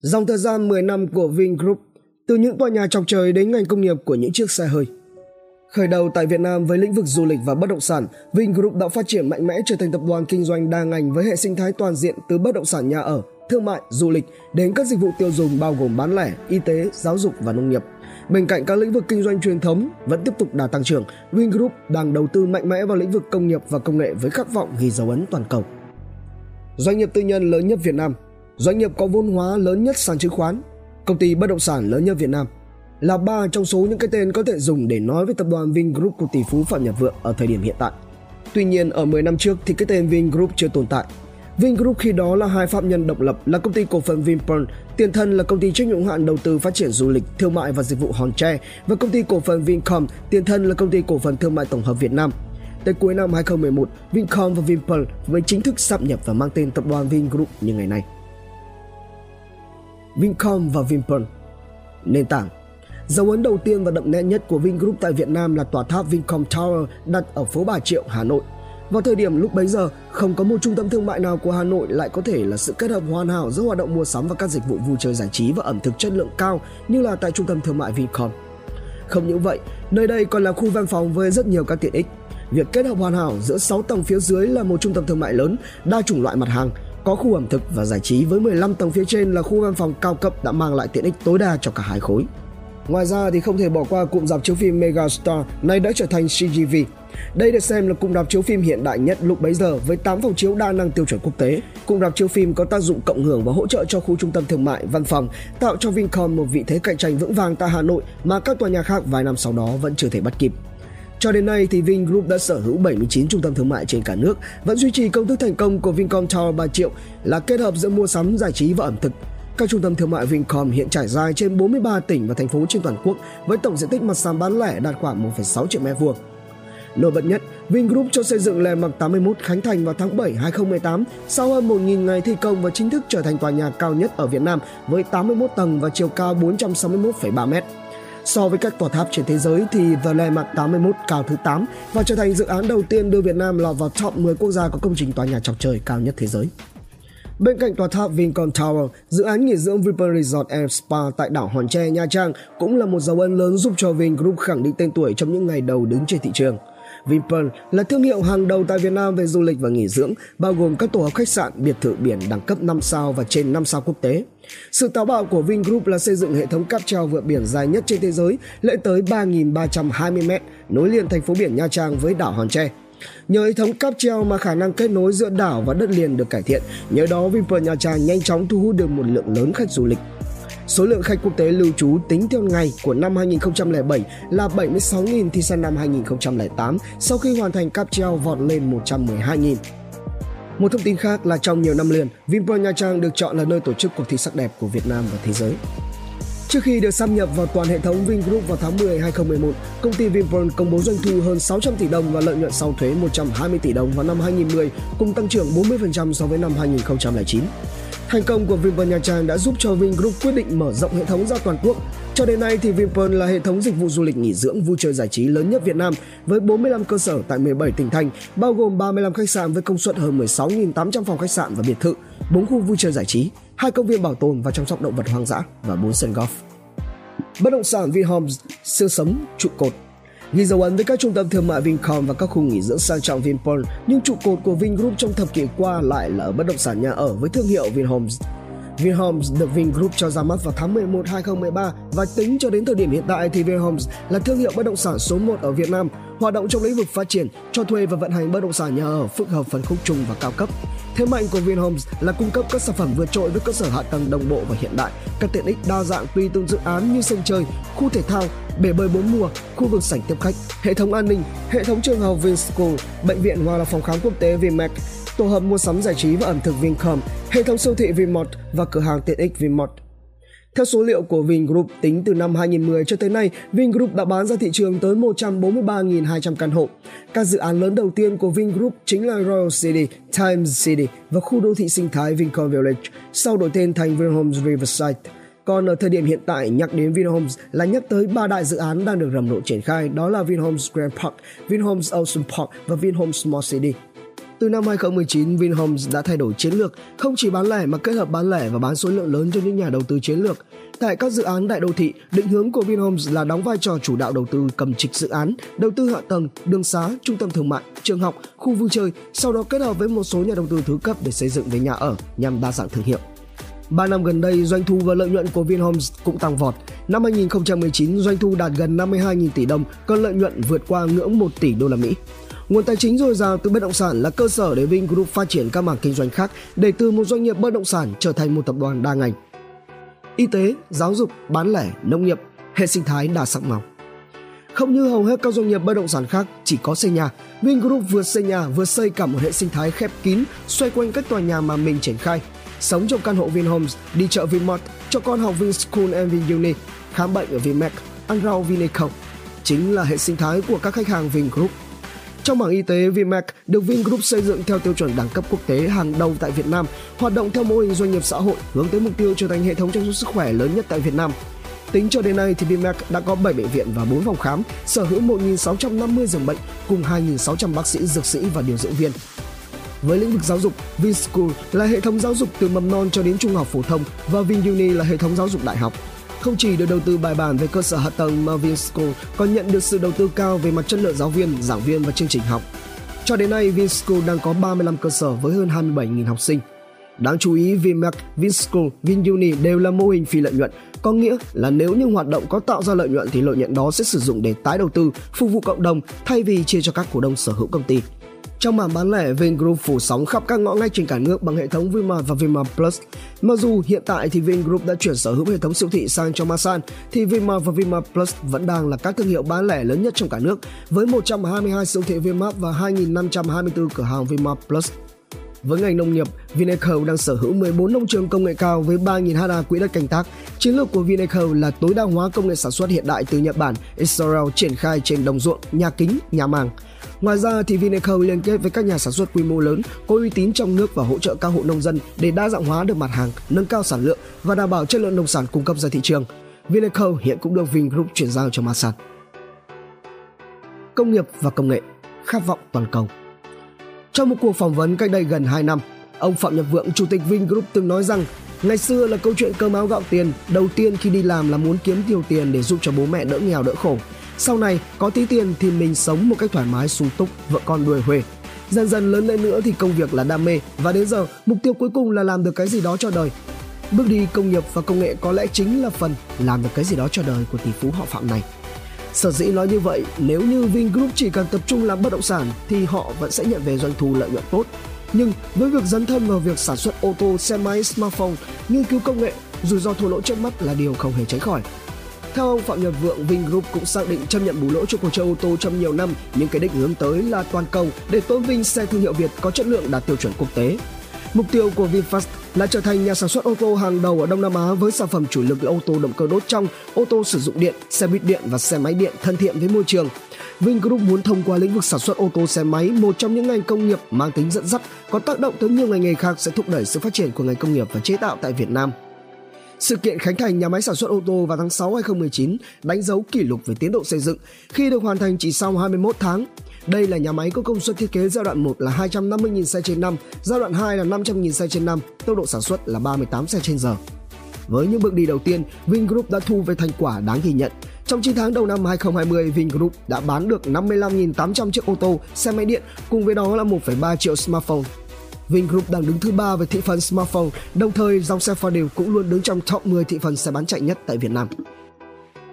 Dòng thời gian 10 năm của Vingroup, từ những tòa nhà chọc trời đến ngành công nghiệp của những chiếc xe hơi. Khởi đầu tại Việt Nam với lĩnh vực du lịch và bất động sản, Vingroup đã phát triển mạnh mẽ trở thành tập đoàn kinh doanh đa ngành với hệ sinh thái toàn diện từ bất động sản nhà ở, thương mại, du lịch đến các dịch vụ tiêu dùng bao gồm bán lẻ, y tế, giáo dục và nông nghiệp. Bên cạnh các lĩnh vực kinh doanh truyền thống vẫn tiếp tục đà tăng trưởng, Vingroup đang đầu tư mạnh mẽ vào lĩnh vực công nghiệp và công nghệ với khát vọng ghi dấu ấn toàn cầu. Doanh nghiệp tư nhân lớn nhất Việt Nam doanh nghiệp có vốn hóa lớn nhất sàn chứng khoán, công ty bất động sản lớn nhất Việt Nam là ba trong số những cái tên có thể dùng để nói về tập đoàn Vingroup của tỷ phú Phạm Nhật Vượng ở thời điểm hiện tại. Tuy nhiên ở 10 năm trước thì cái tên Vingroup chưa tồn tại. Vingroup khi đó là hai pháp nhân độc lập là công ty cổ phần Vinpearl, tiền thân là công ty trách nhiệm hạn đầu tư phát triển du lịch, thương mại và dịch vụ Hòn Tre và công ty cổ phần Vincom, tiền thân là công ty cổ phần thương mại tổng hợp Việt Nam. Tới cuối năm 2011, Vincom và Vinpearl mới chính thức sáp nhập và mang tên tập đoàn Vingroup như ngày nay. Vincom và Vinpearl. Nền tảng Dấu ấn đầu tiên và đậm nét nhất của Vingroup tại Việt Nam là tòa tháp Vincom Tower đặt ở phố Bà Triệu, Hà Nội. Vào thời điểm lúc bấy giờ, không có một trung tâm thương mại nào của Hà Nội lại có thể là sự kết hợp hoàn hảo giữa hoạt động mua sắm và các dịch vụ vui chơi giải trí và ẩm thực chất lượng cao như là tại trung tâm thương mại Vincom. Không những vậy, nơi đây còn là khu văn phòng với rất nhiều các tiện ích. Việc kết hợp hoàn hảo giữa 6 tầng phía dưới là một trung tâm thương mại lớn, đa chủng loại mặt hàng, có khu ẩm thực và giải trí với 15 tầng phía trên là khu văn phòng cao cấp đã mang lại tiện ích tối đa cho cả hai khối. Ngoài ra thì không thể bỏ qua cụm dạp chiếu phim Megastar, nay đã trở thành CGV. Đây được xem là cụm rạp chiếu phim hiện đại nhất lúc bấy giờ với 8 phòng chiếu đa năng tiêu chuẩn quốc tế. Cụm rạp chiếu phim có tác dụng cộng hưởng và hỗ trợ cho khu trung tâm thương mại, văn phòng, tạo cho Vincom một vị thế cạnh tranh vững vàng tại Hà Nội mà các tòa nhà khác vài năm sau đó vẫn chưa thể bắt kịp. Cho đến nay thì Vingroup đã sở hữu 79 trung tâm thương mại trên cả nước, vẫn duy trì công thức thành công của Vincom Tower 3 triệu là kết hợp giữa mua sắm, giải trí và ẩm thực. Các trung tâm thương mại Vincom hiện trải dài trên 43 tỉnh và thành phố trên toàn quốc với tổng diện tích mặt sàn bán lẻ đạt khoảng 1,6 triệu mét vuông. Nổi bật nhất, Vingroup cho xây dựng Landmark 81 khánh thành vào tháng 7 2018 sau hơn 1.000 ngày thi công và chính thức trở thành tòa nhà cao nhất ở Việt Nam với 81 tầng và chiều cao 461,3 mét. So với các tòa tháp trên thế giới thì The Landmark 81 cao thứ 8 và trở thành dự án đầu tiên đưa Việt Nam lọt vào top 10 quốc gia có công trình tòa nhà chọc trời cao nhất thế giới. Bên cạnh tòa tháp Vincom Tower, dự án nghỉ dưỡng Viper Resort and Spa tại đảo Hòn Tre, Nha Trang cũng là một dấu ấn lớn giúp cho Vingroup khẳng định tên tuổi trong những ngày đầu đứng trên thị trường. Vinpearl là thương hiệu hàng đầu tại Việt Nam về du lịch và nghỉ dưỡng, bao gồm các tổ hợp khách sạn, biệt thự biển đẳng cấp 5 sao và trên 5 sao quốc tế. Sự táo bạo của Vingroup là xây dựng hệ thống cáp treo vượt biển dài nhất trên thế giới, lên tới 3.320 m, nối liền thành phố biển Nha Trang với đảo Hòn Tre. Nhờ hệ thống cáp treo mà khả năng kết nối giữa đảo và đất liền được cải thiện, nhờ đó Vinpearl Nha Trang nhanh chóng thu hút được một lượng lớn khách du lịch. Số lượng khách quốc tế lưu trú tính theo ngày của năm 2007 là 76.000 thì sang năm 2008 sau khi hoàn thành cáp treo vọt lên 112.000. Một thông tin khác là trong nhiều năm liền, Vinpearl Nha Trang được chọn là nơi tổ chức cuộc thi sắc đẹp của Việt Nam và thế giới. Trước khi được sáp nhập vào toàn hệ thống Vingroup vào tháng 10 2011, công ty Vinpearl công bố doanh thu hơn 600 tỷ đồng và lợi nhuận sau thuế 120 tỷ đồng vào năm 2010, cùng tăng trưởng 40% so với năm 2009. Thành công của Vinpearl Nha Trang đã giúp cho Vingroup quyết định mở rộng hệ thống ra toàn quốc. Cho đến nay thì Vinpearl là hệ thống dịch vụ du lịch nghỉ dưỡng vui chơi giải trí lớn nhất Việt Nam với 45 cơ sở tại 17 tỉnh thành, bao gồm 35 khách sạn với công suất hơn 16.800 phòng khách sạn và biệt thự, 4 khu vui chơi giải trí, hai công viên bảo tồn và chăm sóc động vật hoang dã và 4 sân golf. Bất động sản Vinhomes, siêu sống, trụ cột Ghi dấu ấn với các trung tâm thương mại Vincom và các khu nghỉ dưỡng sang trọng Vinpearl, nhưng trụ cột của Vingroup trong thập kỷ qua lại là ở bất động sản nhà ở với thương hiệu Vinhomes. Vinhomes được Vingroup cho ra mắt vào tháng 11 2013 và tính cho đến thời điểm hiện tại thì Vinhomes là thương hiệu bất động sản số 1 ở Việt Nam, hoạt động trong lĩnh vực phát triển, cho thuê và vận hành bất động sản nhà ở phức hợp phân khúc trung và cao cấp. Thế mạnh của Vinhomes là cung cấp các sản phẩm vượt trội với cơ sở hạ tầng đồng bộ và hiện đại, các tiện ích đa dạng tùy từng dự án như sân chơi, khu thể thao, bể bơi bốn mùa, khu vực sảnh tiếp khách, hệ thống an ninh, hệ thống trường học Vinschool, bệnh viện hoặc là phòng khám quốc tế Vinmec, tổ hợp mua sắm giải trí và ẩm thực Vincom, hệ thống siêu thị Vinmart và cửa hàng tiện ích Vinmart. Theo số liệu của Vingroup, tính từ năm 2010 cho tới nay, Vingroup đã bán ra thị trường tới 143.200 căn hộ. Các dự án lớn đầu tiên của Vingroup chính là Royal City, Times City và khu đô thị sinh thái Vincom Village, sau đổi tên thành Vinhomes Riverside. Còn ở thời điểm hiện tại, nhắc đến Vinhomes là nhắc tới ba đại dự án đang được rầm rộ triển khai, đó là Vinhomes Grand Park, Vinhomes Ocean Park và Vinhomes small City. Từ năm 2019, Vinhomes đã thay đổi chiến lược, không chỉ bán lẻ mà kết hợp bán lẻ và bán số lượng lớn cho những nhà đầu tư chiến lược. Tại các dự án đại đô thị, định hướng của Vinhomes là đóng vai trò chủ đạo đầu tư cầm trịch dự án, đầu tư hạ tầng, đường xá, trung tâm thương mại, trường học, khu vui chơi, sau đó kết hợp với một số nhà đầu tư thứ cấp để xây dựng với nhà ở nhằm đa dạng thương hiệu. 3 năm gần đây, doanh thu và lợi nhuận của Vinhomes cũng tăng vọt. Năm 2019, doanh thu đạt gần 52.000 tỷ đồng, còn lợi nhuận vượt qua ngưỡng 1 tỷ đô la Mỹ. Nguồn tài chính dồi dào từ bất động sản là cơ sở để Vingroup phát triển các mảng kinh doanh khác để từ một doanh nghiệp bất động sản trở thành một tập đoàn đa ngành. Y tế, giáo dục, bán lẻ, nông nghiệp, hệ sinh thái đa sắc màu. Không như hầu hết các doanh nghiệp bất động sản khác chỉ có xây nhà, Vingroup vừa xây nhà vừa xây cả một hệ sinh thái khép kín xoay quanh các tòa nhà mà mình triển khai. Sống trong căn hộ Vinhomes, đi chợ Vinmart, cho con học Vinschool and Vinuni, khám bệnh ở Vinmec, ăn rau Vineco. Chính là hệ sinh thái của các khách hàng Vingroup. Trong mảng y tế, Vinmec được Vingroup xây dựng theo tiêu chuẩn đẳng cấp quốc tế hàng đầu tại Việt Nam, hoạt động theo mô hình doanh nghiệp xã hội hướng tới mục tiêu trở thành hệ thống chăm sóc sức khỏe lớn nhất tại Việt Nam. Tính cho đến nay thì Vinmec đã có 7 bệnh viện và 4 phòng khám, sở hữu 1.650 giường bệnh cùng 2.600 bác sĩ, dược sĩ và điều dưỡng viên. Với lĩnh vực giáo dục, Vinschool là hệ thống giáo dục từ mầm non cho đến trung học phổ thông và VinUni là hệ thống giáo dục đại học. Không chỉ được đầu tư bài bản về cơ sở hạ tầng mà Vinschool còn nhận được sự đầu tư cao về mặt chất lượng giáo viên, giảng viên và chương trình học. Cho đến nay, Vinschool đang có 35 cơ sở với hơn 27.000 học sinh. Đáng chú ý, Vinmec, Vinschool, VinUni đều là mô hình phi lợi nhuận, có nghĩa là nếu những hoạt động có tạo ra lợi nhuận thì lợi nhuận đó sẽ sử dụng để tái đầu tư, phục vụ cộng đồng thay vì chia cho các cổ đông sở hữu công ty. Trong mảng bán lẻ, Vingroup phủ sóng khắp các ngõ ngách trên cả nước bằng hệ thống Vinmart và Vinmart Plus. Mặc dù hiện tại thì Vingroup đã chuyển sở hữu hệ thống siêu thị sang cho Masan, thì Vinmart và Vinmart Plus vẫn đang là các thương hiệu bán lẻ lớn nhất trong cả nước, với 122 siêu thị Vinmart và 2.524 cửa hàng Vinmart Plus. Với ngành nông nghiệp, Vineco đang sở hữu 14 nông trường công nghệ cao với 3.000 ha quỹ đất canh tác. Chiến lược của Vineco là tối đa hóa công nghệ sản xuất hiện đại từ Nhật Bản, Israel triển khai trên đồng ruộng, nhà kính, nhà màng. Ngoài ra thì Vineco liên kết với các nhà sản xuất quy mô lớn có uy tín trong nước và hỗ trợ các hộ nông dân để đa dạng hóa được mặt hàng, nâng cao sản lượng và đảm bảo chất lượng nông sản cung cấp ra thị trường. Vineco hiện cũng được Vingroup chuyển giao cho Masan. Công nghiệp và công nghệ, khát vọng toàn cầu. Trong một cuộc phỏng vấn cách đây gần 2 năm, ông Phạm Nhật Vượng, chủ tịch Vingroup từng nói rằng ngày xưa là câu chuyện cơm áo gạo tiền, đầu tiên khi đi làm là muốn kiếm nhiều tiền để giúp cho bố mẹ đỡ nghèo đỡ khổ. Sau này có tí tiền thì mình sống một cách thoải mái sung túc, vợ con đuổi huề. Dần dần lớn lên nữa thì công việc là đam mê và đến giờ mục tiêu cuối cùng là làm được cái gì đó cho đời. Bước đi công nghiệp và công nghệ có lẽ chính là phần làm được cái gì đó cho đời của tỷ phú họ Phạm này. Sở dĩ nói như vậy, nếu như Vingroup chỉ cần tập trung làm bất động sản thì họ vẫn sẽ nhận về doanh thu lợi nhuận tốt. Nhưng với việc dấn thân vào việc sản xuất ô tô, xe máy, smartphone, nghiên cứu công nghệ, rủi ro thua lỗ trước mắt là điều không hề tránh khỏi. Theo ông Phạm Nhật Vượng, Vingroup cũng xác định chấp nhận bù lỗ cho cuộc chơi ô tô trong nhiều năm, nhưng cái định hướng tới là toàn cầu để tôn vinh xe thương hiệu Việt có chất lượng đạt tiêu chuẩn quốc tế. Mục tiêu của VinFast là trở thành nhà sản xuất ô tô hàng đầu ở Đông Nam Á với sản phẩm chủ lực là ô tô động cơ đốt trong, ô tô sử dụng điện, xe buýt điện và xe máy điện thân thiện với môi trường. Vingroup muốn thông qua lĩnh vực sản xuất ô tô xe máy, một trong những ngành công nghiệp mang tính dẫn dắt, có tác động tới nhiều ngành nghề khác sẽ thúc đẩy sự phát triển của ngành công nghiệp và chế tạo tại Việt Nam. Sự kiện khánh thành nhà máy sản xuất ô tô vào tháng 6 2019 đánh dấu kỷ lục về tiến độ xây dựng khi được hoàn thành chỉ sau 21 tháng. Đây là nhà máy có công suất thiết kế giai đoạn 1 là 250.000 xe trên năm, giai đoạn 2 là 500.000 xe trên năm, tốc độ sản xuất là 38 xe trên giờ. Với những bước đi đầu tiên, Vingroup đã thu về thành quả đáng ghi nhận. Trong 9 tháng đầu năm 2020, Vingroup đã bán được 55.800 chiếc ô tô, xe máy điện, cùng với đó là 1,3 triệu smartphone. Vingroup đang đứng thứ ba về thị phần smartphone, đồng thời dòng xe Fordel cũng luôn đứng trong top 10 thị phần xe bán chạy nhất tại Việt Nam.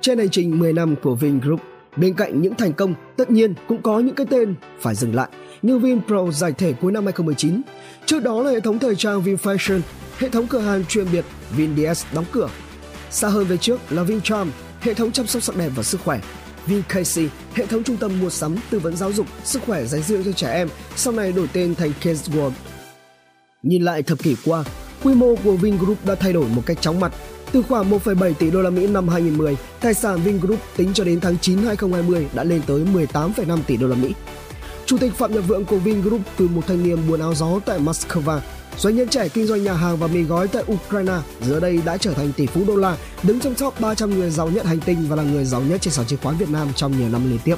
Trên hành trình 10 năm của Vingroup, bên cạnh những thành công, tất nhiên cũng có những cái tên phải dừng lại, như VinPro giải thể cuối năm 2019. Trước đó là hệ thống thời trang VinFashion, hệ thống cửa hàng chuyên biệt VinDS đóng cửa. Xa hơn về trước là VinCharm, hệ thống chăm sóc sắc đẹp và sức khỏe. VKC, hệ thống trung tâm mua sắm, tư vấn giáo dục, sức khỏe dành riêng cho trẻ em, sau này đổi tên thành Kids World. Nhìn lại thập kỷ qua, quy mô của Vingroup đã thay đổi một cách chóng mặt. Từ khoảng 1,7 tỷ đô la Mỹ năm 2010, tài sản Vingroup tính cho đến tháng 9 2020 đã lên tới 18,5 tỷ đô la Mỹ. Chủ tịch Phạm Nhật Vượng của Vingroup từ một thanh niên buôn áo gió tại Moscow, doanh nhân trẻ kinh doanh nhà hàng và mì gói tại Ukraine giờ đây đã trở thành tỷ phú đô la, đứng trong top 300 người giàu nhất hành tinh và là người giàu nhất trên sàn chứng khoán Việt Nam trong nhiều năm liên tiếp.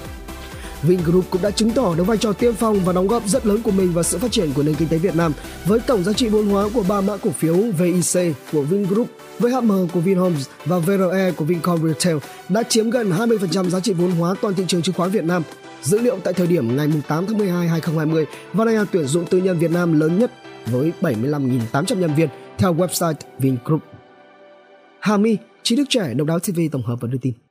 Vingroup cũng đã chứng tỏ được vai trò tiên phong và đóng góp rất lớn của mình vào sự phát triển của nền kinh tế Việt Nam với tổng giá trị vốn hóa của ba mã cổ phiếu VIC của Vingroup với HM của Vinhomes và VRE của Vincom Retail đã chiếm gần 20% giá trị vốn hóa toàn thị trường chứng khoán Việt Nam. Dữ liệu tại thời điểm ngày 8 tháng 12 2020, Vanaya tuyển dụng tư nhân Việt Nam lớn nhất với 75.800 nhân viên theo website Vingroup. Hà My, trí thức trẻ, độc đáo TV tổng hợp và đưa tin.